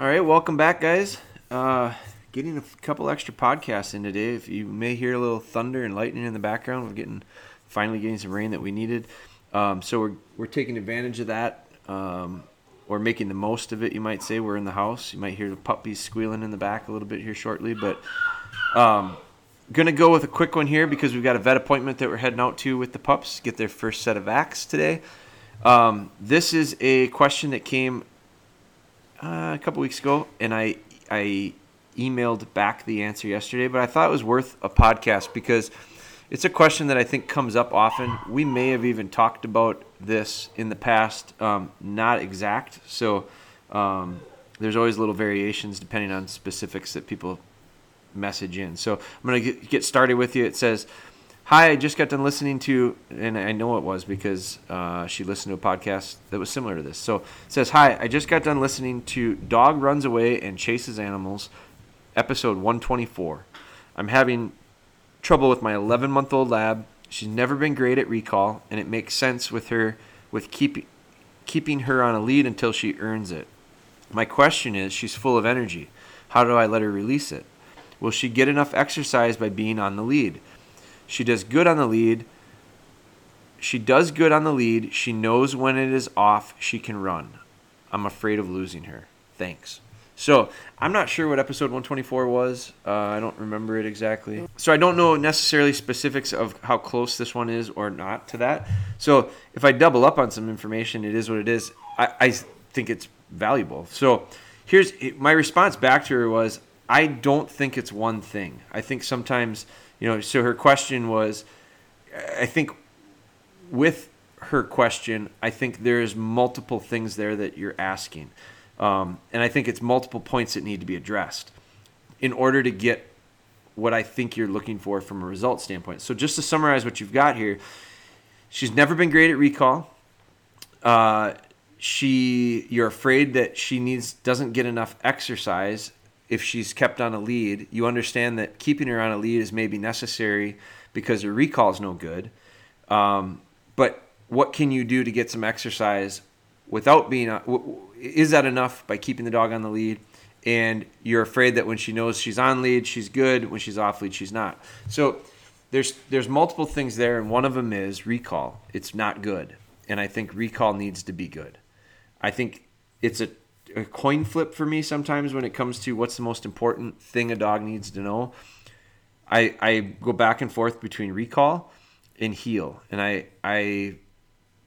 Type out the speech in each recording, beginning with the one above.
All right, welcome back, guys. Uh, getting a couple extra podcasts in today. If you may hear a little thunder and lightning in the background, we're getting finally getting some rain that we needed. Um, so we're we're taking advantage of that. Um, or making the most of it, you might say. We're in the house. You might hear the puppies squealing in the back a little bit here shortly, but um, gonna go with a quick one here because we've got a vet appointment that we're heading out to with the pups. Get their first set of vax today. Um, this is a question that came uh, a couple weeks ago, and I I emailed back the answer yesterday, but I thought it was worth a podcast because it's a question that I think comes up often. We may have even talked about this in the past, um, not exact. So um, there's always little variations depending on specifics that people message in. So I'm going to get started with you. It says, Hi, I just got done listening to, and I know it was because uh, she listened to a podcast that was similar to this. So it says, Hi, I just got done listening to Dog Runs Away and Chases Animals, episode 124. I'm having trouble with my 11 month old lab. She's never been great at recall, and it makes sense with her with keep, keeping her on a lead until she earns it. My question is she's full of energy. How do I let her release it? Will she get enough exercise by being on the lead? She does good on the lead. She does good on the lead. She knows when it is off, she can run. I'm afraid of losing her. Thanks. So I'm not sure what episode 124 was. Uh, I don't remember it exactly. So I don't know necessarily specifics of how close this one is or not to that. So if I double up on some information, it is what it is. I, I think it's valuable. So here's my response back to her was I don't think it's one thing. I think sometimes, you know, so her question was, I think with her question, I think there's multiple things there that you're asking. Um, and I think it's multiple points that need to be addressed in order to get what I think you're looking for from a result standpoint. So just to summarize what you've got here, she's never been great at recall. Uh, she, you're afraid that she needs doesn't get enough exercise if she's kept on a lead. You understand that keeping her on a lead is maybe necessary because her recall is no good. Um, but what can you do to get some exercise without being is that enough by keeping the dog on the lead? And you're afraid that when she knows she's on lead she's good. When she's off lead she's not. So there's there's multiple things there and one of them is recall. It's not good. And i think recall needs to be good. I think it's a, a coin flip for me sometimes when it comes to what's the most important thing a dog needs to know i i go back and forth between recall and heel and i i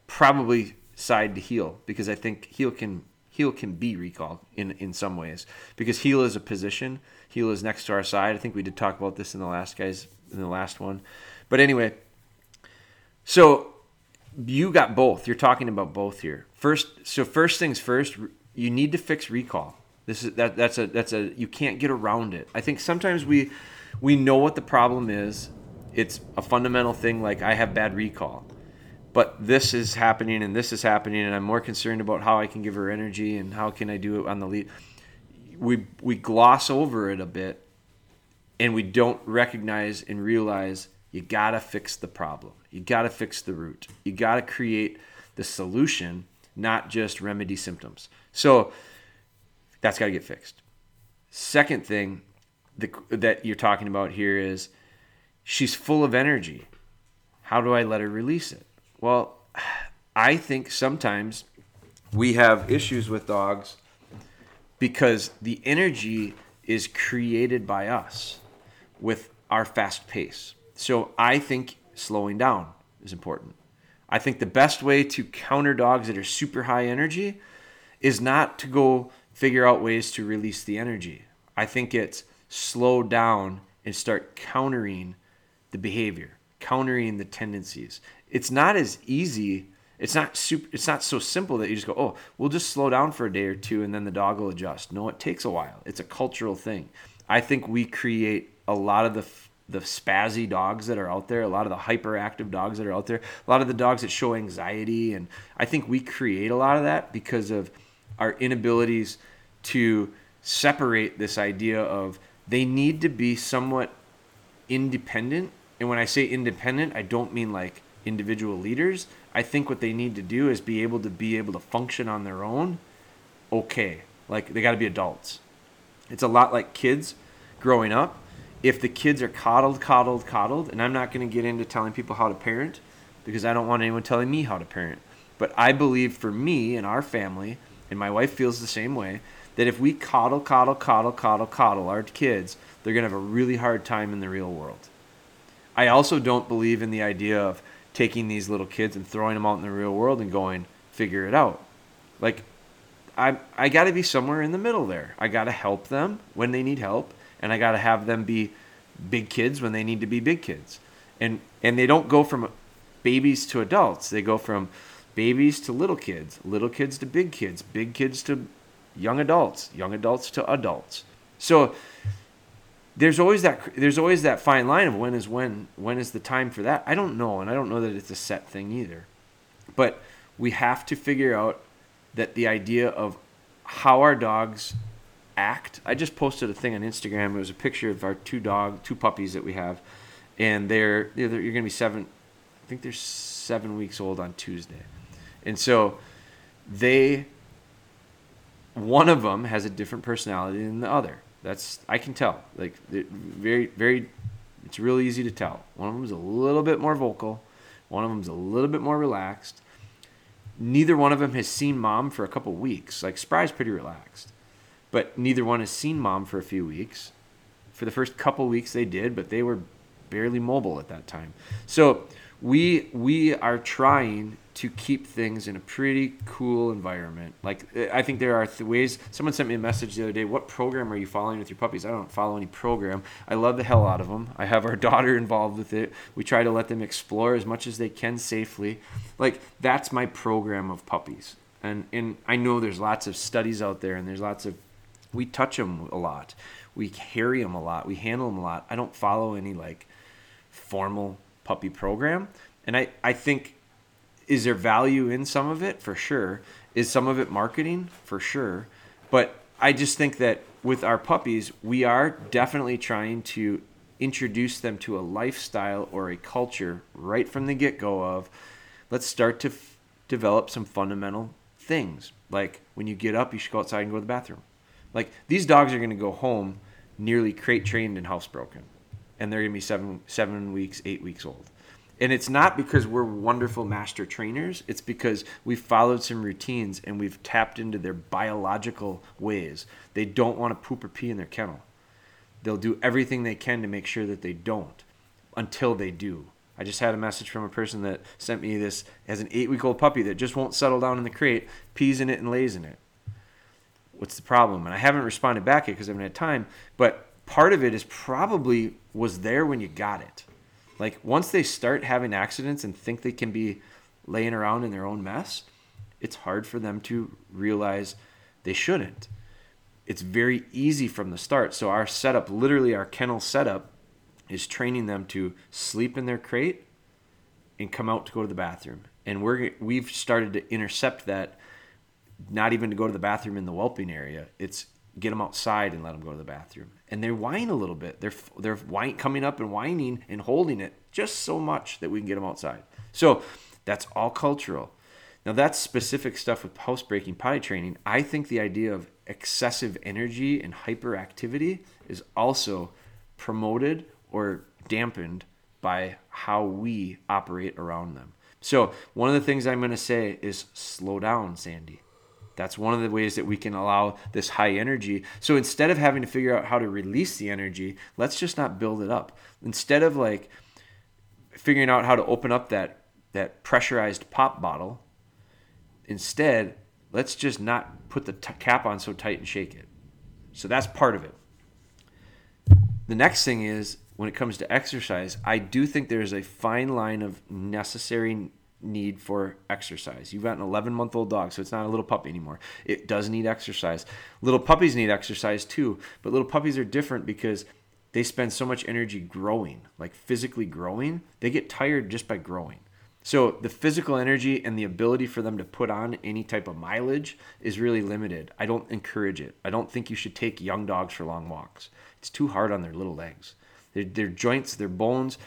probably side to heel because I think heel can heel can be recall in in some ways because heel is a position. Heel is next to our side. I think we did talk about this in the last guys in the last one. But anyway, so you got both. You're talking about both here. First, so first things first, you need to fix recall. This is that that's a that's a you can't get around it. I think sometimes we we know what the problem is. It's a fundamental thing like I have bad recall but this is happening and this is happening and i'm more concerned about how i can give her energy and how can i do it on the lead we we gloss over it a bit and we don't recognize and realize you gotta fix the problem you gotta fix the root you gotta create the solution not just remedy symptoms so that's got to get fixed second thing that you're talking about here is she's full of energy how do i let her release it well, I think sometimes we have issues with dogs because the energy is created by us with our fast pace. So I think slowing down is important. I think the best way to counter dogs that are super high energy is not to go figure out ways to release the energy. I think it's slow down and start countering the behavior, countering the tendencies it's not as easy. It's not super. It's not so simple that you just go, oh, we'll just slow down for a day or two and then the dog will adjust. No, it takes a while. It's a cultural thing. I think we create a lot of the the spazzy dogs that are out there, a lot of the hyperactive dogs that are out there, a lot of the dogs that show anxiety, and I think we create a lot of that because of our inabilities to separate this idea of they need to be somewhat independent. And when I say independent, I don't mean like individual leaders. I think what they need to do is be able to be able to function on their own. Okay, Like they got to be adults. It's a lot like kids growing up. If the kids are coddled, coddled, coddled, and I'm not going to get into telling people how to parent because I don't want anyone telling me how to parent. But I believe for me and our family, and my wife feels the same way, that if we coddle, coddle, coddle, coddle, coddle our kids, they're going to have a really hard time in the real world. I also don't believe in the idea of taking these little kids and throwing them out in the real world and going, figure it out. Like, I, I got to be somewhere in the middle there. I got to help them when they need help, and I got to have them be big kids when they need to be big kids. And, and they don't go from babies to adults, they go from babies to little kids, little kids to big kids, big kids to young adults, young adults to adults. So there's always that there's always that fine line of when is when when is the time for that. I don't know, and I don't know that it's a set thing either. But we have to figure out that the idea of how our dogs act. I just posted a thing on Instagram. It was a picture of our two dog, two puppies that we have, and they're, they're you're going to be seven. I think they're seven weeks old on Tuesday, and so they one of them has a different personality than the other. That's I can tell. Like very very, it's really easy to tell. One of them is a little bit more vocal. One of them is a little bit more relaxed. Neither one of them has seen mom for a couple weeks. Like Spry's pretty relaxed, but neither one has seen mom for a few weeks. For the first couple weeks they did, but they were barely mobile at that time. So we we are trying to keep things in a pretty cool environment. Like I think there are th- ways. Someone sent me a message the other day. What program are you following with your puppies? I don't follow any program. I love the hell out of them. I have our daughter involved with it. We try to let them explore as much as they can safely. Like that's my program of puppies. And and I know there's lots of studies out there, and there's lots of we touch them a lot. We carry them a lot. We handle them a lot. I don't follow any like formal puppy program. And I, I think is there value in some of it? For sure. Is some of it marketing? For sure. But I just think that with our puppies, we are definitely trying to introduce them to a lifestyle or a culture right from the get go of let's start to f- develop some fundamental things. Like when you get up, you should go outside and go to the bathroom. Like these dogs are going to go home nearly crate trained and housebroken, and they're going to be seven seven weeks, eight weeks old. And it's not because we're wonderful master trainers. It's because we've followed some routines and we've tapped into their biological ways. They don't want to poop or pee in their kennel. They'll do everything they can to make sure that they don't until they do. I just had a message from a person that sent me this as an eight week old puppy that just won't settle down in the crate, pees in it, and lays in it. What's the problem? And I haven't responded back yet because I haven't had time, but part of it is probably was there when you got it like once they start having accidents and think they can be laying around in their own mess, it's hard for them to realize they shouldn't. It's very easy from the start. So our setup, literally our kennel setup, is training them to sleep in their crate and come out to go to the bathroom. And we're we've started to intercept that not even to go to the bathroom in the whelping area. It's get them outside and let them go to the bathroom. And they whine a little bit. They're they're whine, coming up and whining and holding it just so much that we can get them outside. So that's all cultural. Now that's specific stuff with housebreaking potty training. I think the idea of excessive energy and hyperactivity is also promoted or dampened by how we operate around them. So one of the things I'm going to say is slow down, Sandy. That's one of the ways that we can allow this high energy. So instead of having to figure out how to release the energy, let's just not build it up. Instead of like figuring out how to open up that that pressurized pop bottle, instead, let's just not put the t- cap on so tight and shake it. So that's part of it. The next thing is when it comes to exercise, I do think there's a fine line of necessary need for exercise. You've got an 11 month old dog, so it's not a little puppy anymore. It does need exercise. Little puppies need exercise too, but little puppies are different because they spend so much energy growing, like physically growing. They get tired just by growing. So the physical energy and the ability for them to put on any type of mileage is really limited. I don't encourage it. I don't think you should take young dogs for long walks. It's too hard on their little legs. Their, their joints, their bones,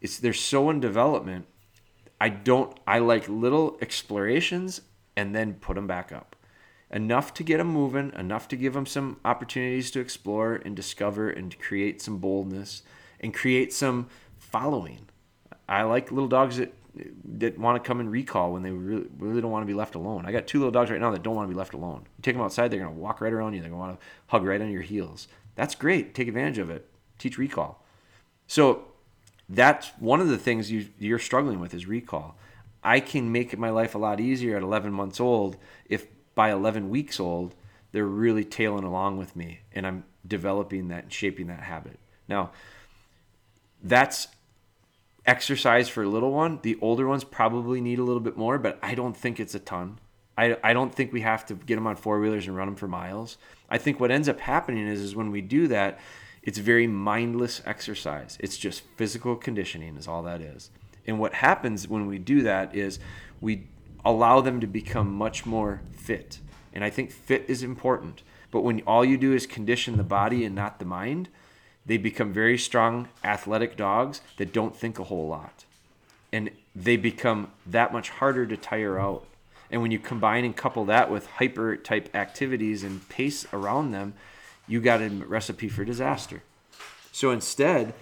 it's they're so in development I don't I like little explorations and then put them back up. enough to get them moving, enough to give them some opportunities to explore and discover and create some boldness and create some following. I like little dogs that that want to come and recall when they really, really don't want to be left alone. I got two little dogs right now that don't want to be left alone. You take them outside, they're going to walk right around you. They're going to want to hug right on your heels. That's great. Take advantage of it. Teach recall. So that's one of the things you, you're struggling with is recall. I can make my life a lot easier at 11 months old if by 11 weeks old they're really tailing along with me and I'm developing that and shaping that habit. Now, that's exercise for a little one. The older ones probably need a little bit more, but I don't think it's a ton. I, I don't think we have to get them on four wheelers and run them for miles. I think what ends up happening is, is when we do that, it's very mindless exercise. It's just physical conditioning, is all that is. And what happens when we do that is we allow them to become much more fit. And I think fit is important. But when all you do is condition the body and not the mind, they become very strong, athletic dogs that don't think a whole lot. And they become that much harder to tire out. And when you combine and couple that with hyper type activities and pace around them, you got a recipe for disaster. So instead,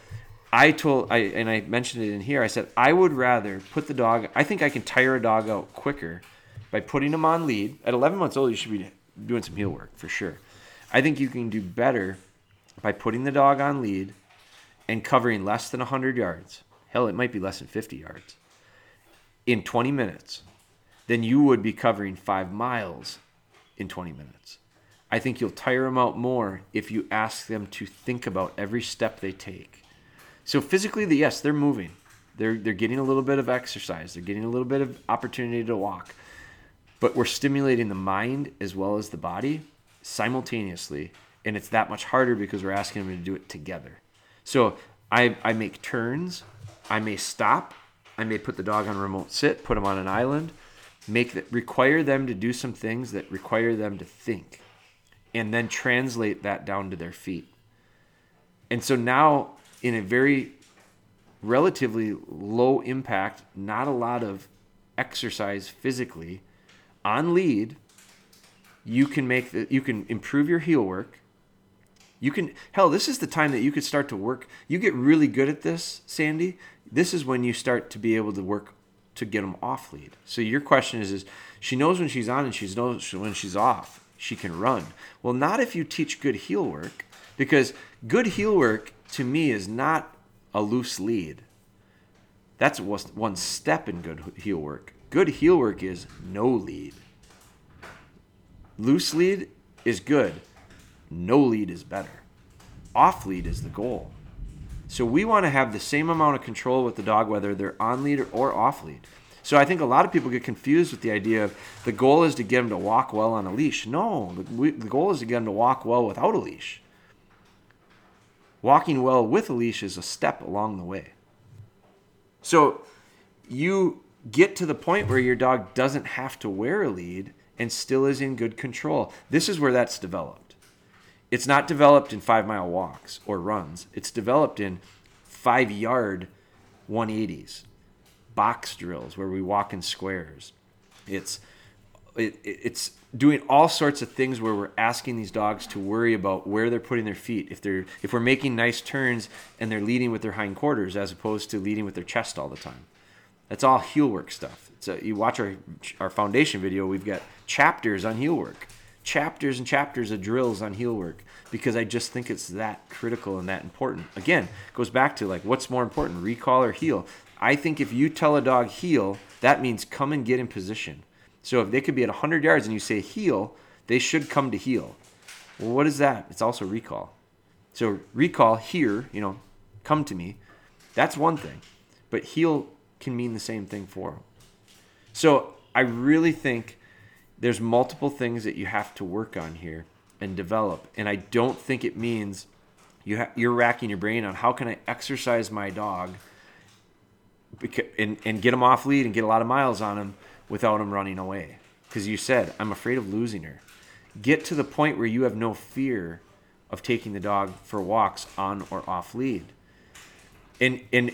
I told I and I mentioned it in here. I said I would rather put the dog. I think I can tire a dog out quicker by putting him on lead. At 11 months old, you should be doing some heel work for sure. I think you can do better by putting the dog on lead and covering less than 100 yards. Hell, it might be less than 50 yards in 20 minutes than you would be covering five miles in 20 minutes. I think you'll tire them out more if you ask them to think about every step they take. So physically, yes, they're moving. They're, they're getting a little bit of exercise. They're getting a little bit of opportunity to walk. But we're stimulating the mind as well as the body simultaneously. And it's that much harder because we're asking them to do it together. So I, I make turns. I may stop. I may put the dog on remote sit, put them on an island, make that require them to do some things that require them to think and then translate that down to their feet. And so now, in a very relatively low impact, not a lot of exercise physically, on lead, you can make the, you can improve your heel work. You can hell, this is the time that you could start to work. You get really good at this, Sandy. This is when you start to be able to work to get them off lead. So your question is, is she knows when she's on and she knows when she's off she can run. Well, not if you teach good heel work, because good heel work to me is not a loose lead. That's one step in good heel work. Good heel work is no lead. Loose lead is good. No lead is better. Off lead is the goal. So we want to have the same amount of control with the dog, whether they're on lead or off lead. So I think a lot of people get confused with the idea of the goal is to get them to walk well on a leash. No, the, we, the goal is to get them to walk well without a leash. Walking well with a leash is a step along the way. So you get to the point where your dog doesn't have to wear a lead and still is in good control. This is where that's developed. It's not developed in five mile walks or runs, it's developed in five yard 180s box drills where we walk in squares. It's it, it's doing all sorts of things where we're asking these dogs to worry about where they're putting their feet. If they're if we're making nice turns and they're leading with their hindquarters as opposed to leading with their chest all the time. That's all heel work stuff. So you watch our our foundation video. We've got chapters on heel work, chapters and chapters of drills on heel work because I just think it's that critical and that important. Again, goes back to like what's more important, recall or heel. I think if you tell a dog heel, that means come and get in position. So if they could be at 100 yards and you say heel, they should come to heel. Well, what is that? It's also recall. So recall here, you know, come to me. That's one thing. But heel can mean the same thing for them. So I really think there's multiple things that you have to work on here and develop. And I don't think it means you ha- you're racking your brain on how can I exercise my dog – and, and get him off lead and get a lot of miles on him without him running away. Because you said, I'm afraid of losing her. Get to the point where you have no fear of taking the dog for walks on or off lead. And, and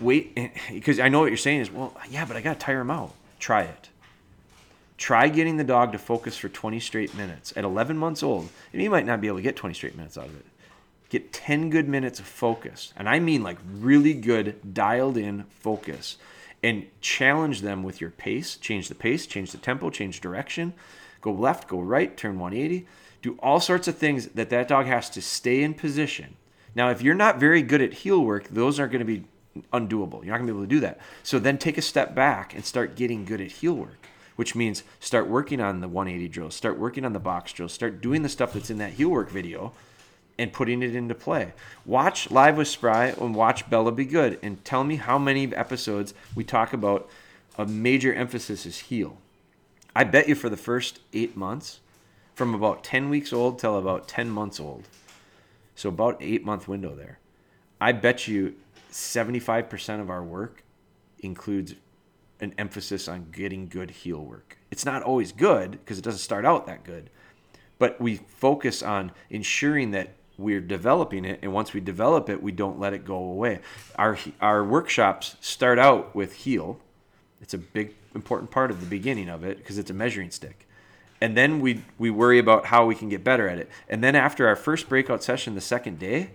wait, because I know what you're saying is, well, yeah, but I got to tire him out. Try it. Try getting the dog to focus for 20 straight minutes. At 11 months old, and you might not be able to get 20 straight minutes out of it. Get 10 good minutes of focus. And I mean like really good, dialed in focus. And challenge them with your pace. Change the pace, change the tempo, change direction. Go left, go right, turn 180. Do all sorts of things that that dog has to stay in position. Now, if you're not very good at heel work, those aren't going to be undoable. You're not going to be able to do that. So then take a step back and start getting good at heel work which means start working on the 180 drills, start working on the box drills, start doing the stuff that's in that heel work video and putting it into play. Watch Live with Spry and watch Bella Be Good and tell me how many episodes we talk about a major emphasis is heel. I bet you for the first eight months, from about 10 weeks old till about 10 months old, so about eight month window there, I bet you 75% of our work includes an emphasis on getting good heel work. It's not always good because it doesn't start out that good, but we focus on ensuring that we're developing it and once we develop it we don't let it go away our our workshops start out with heel it's a big important part of the beginning of it because it's a measuring stick and then we we worry about how we can get better at it and then after our first breakout session the second day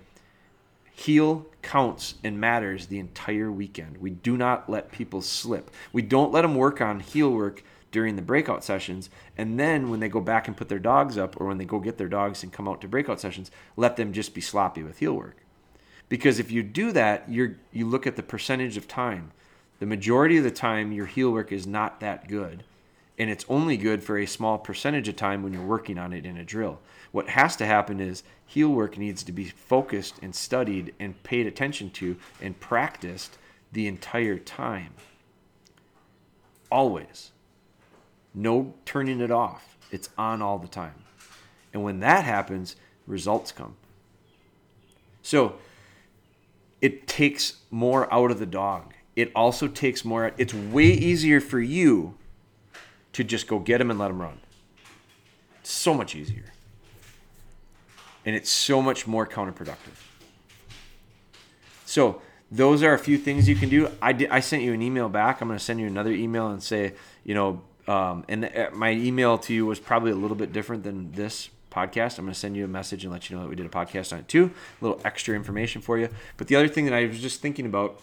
heel counts and matters the entire weekend. We do not let people slip. We don't let them work on heel work during the breakout sessions. And then when they go back and put their dogs up or when they go get their dogs and come out to breakout sessions, let them just be sloppy with heel work. Because if you do that, you're you look at the percentage of time. The majority of the time your heel work is not that good. And it's only good for a small percentage of time when you're working on it in a drill. What has to happen is heel work needs to be focused and studied and paid attention to and practiced the entire time. Always. No turning it off. It's on all the time. And when that happens, results come. So it takes more out of the dog. It also takes more, it's way easier for you to just go get him and let him run. It's so much easier and it's so much more counterproductive. So those are a few things you can do. I did, I sent you an email back. I'm going to send you another email and say, you know, um, and uh, my email to you was probably a little bit different than this podcast. I'm going to send you a message and let you know that we did a podcast on it too. A little extra information for you. But the other thing that I was just thinking about,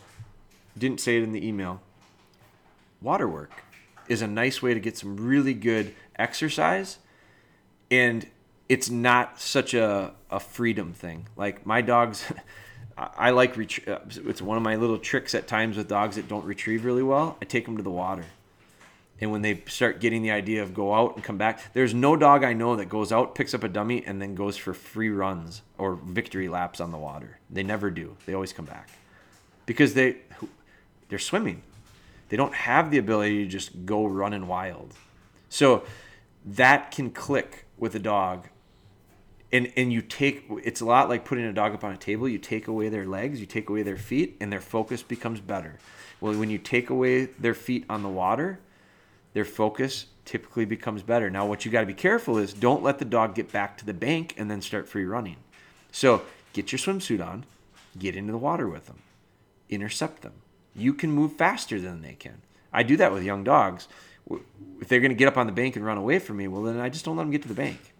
didn't say it in the email. Water work is a nice way to get some really good exercise and it's not such a, a freedom thing. Like my dogs, I like uh, it's one of my little tricks at times with dogs that don't retrieve really well. I take them to the water. And when they start getting the idea of go out and come back, there's no dog I know that goes out, picks up a dummy, and then goes for free runs or victory laps on the water. They never do. They always come back because they they're swimming. They don't have the ability to just go running wild. So that can click with a dog and and you take it's a lot like putting a dog up on a table you take away their legs you take away their feet and their focus becomes better well when you take away their feet on the water their focus typically becomes better. Now what you got to be careful is don't let the dog get back to the bank and then start free running. So get your swimsuit on get into the water with them intercept them. You can move faster than they can. I do that with young dogs. If they're going to get up on the bank and run away from me well then i just don't let them get to the bank.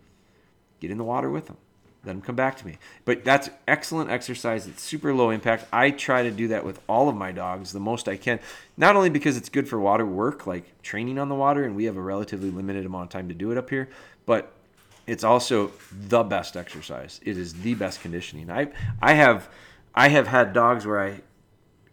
Get in the water with them. Let them come back to me. But that's excellent exercise. It's super low impact. I try to do that with all of my dogs the most I can. Not only because it's good for water work, like training on the water, and we have a relatively limited amount of time to do it up here, but it's also the best exercise. It is the best conditioning. I I have I have had dogs where I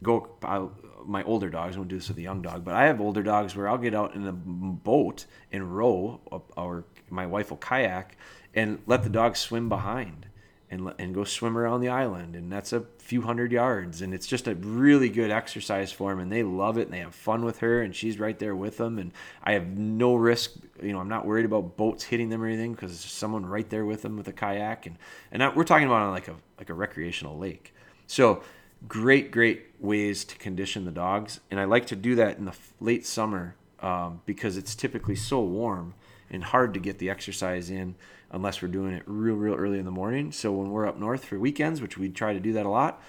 go I, my older dogs. I won't do this with a young dog, but I have older dogs where I'll get out in a boat and row, or my wife will kayak, and let the dog swim behind and and go swim around the island and that's a few hundred yards and it's just a really good exercise for them and they love it and they have fun with her and she's right there with them and I have no risk you know I'm not worried about boats hitting them or anything because there's someone right there with them with a kayak and and we're talking about on like a like a recreational lake. So great great ways to condition the dogs and I like to do that in the late summer um, because it's typically so warm and hard to get the exercise in unless we're doing it real, real early in the morning. So when we're up north for weekends, which we try to do that a lot,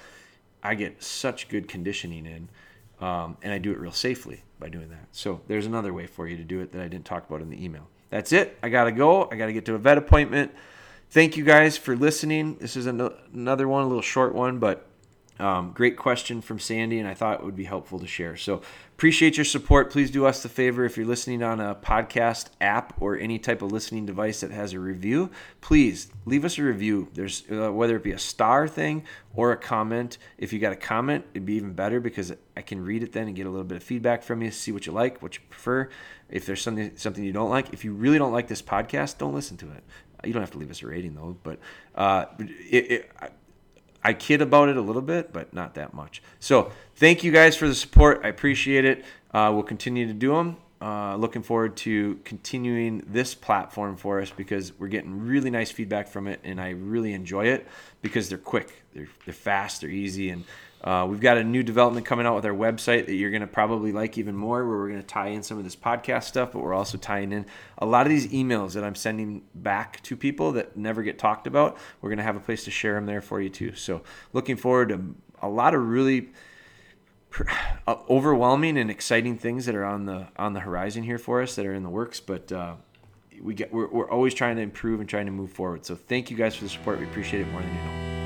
I get such good conditioning in, um, and I do it real safely. by doing that. So there's another way for you to do it that I didn't talk about in the email. That's it. I got to go. I got to get to a vet appointment. Thank you guys for listening. This is another one, a little short one, but um, great question from Sandy, and I thought it would be helpful to share. So appreciate your support. Please do us the favor if you're listening on a podcast app or any type of listening device that has a review. Please leave us a review. There's uh, whether it be a star thing or a comment. If you got a comment, it'd be even better because I can read it then and get a little bit of feedback from you, see what you like, what you prefer. If there's something something you don't like, if you really don't like this podcast, don't listen to it. You don't have to leave us a rating though, but uh, it, it I kid about it a little bit, but not that much. So thank you guys for the support. I appreciate it. Uh, we'll continue to do them. Uh, looking forward to continuing this platform for us because we're getting really nice feedback from it, and I really enjoy it because they're quick, they're, they're fast, they're easy, and uh, we've got a new development coming out with our website that you're going to probably like even more, where we're going to tie in some of this podcast stuff, but we're also tying in a lot of these emails that I'm sending back to people that never get talked about. We're going to have a place to share them there for you too. So, looking forward to a lot of really overwhelming and exciting things that are on the on the horizon here for us that are in the works, but. Uh, we get we're, we're always trying to improve and trying to move forward. So thank you guys for the support. We appreciate it more than you know.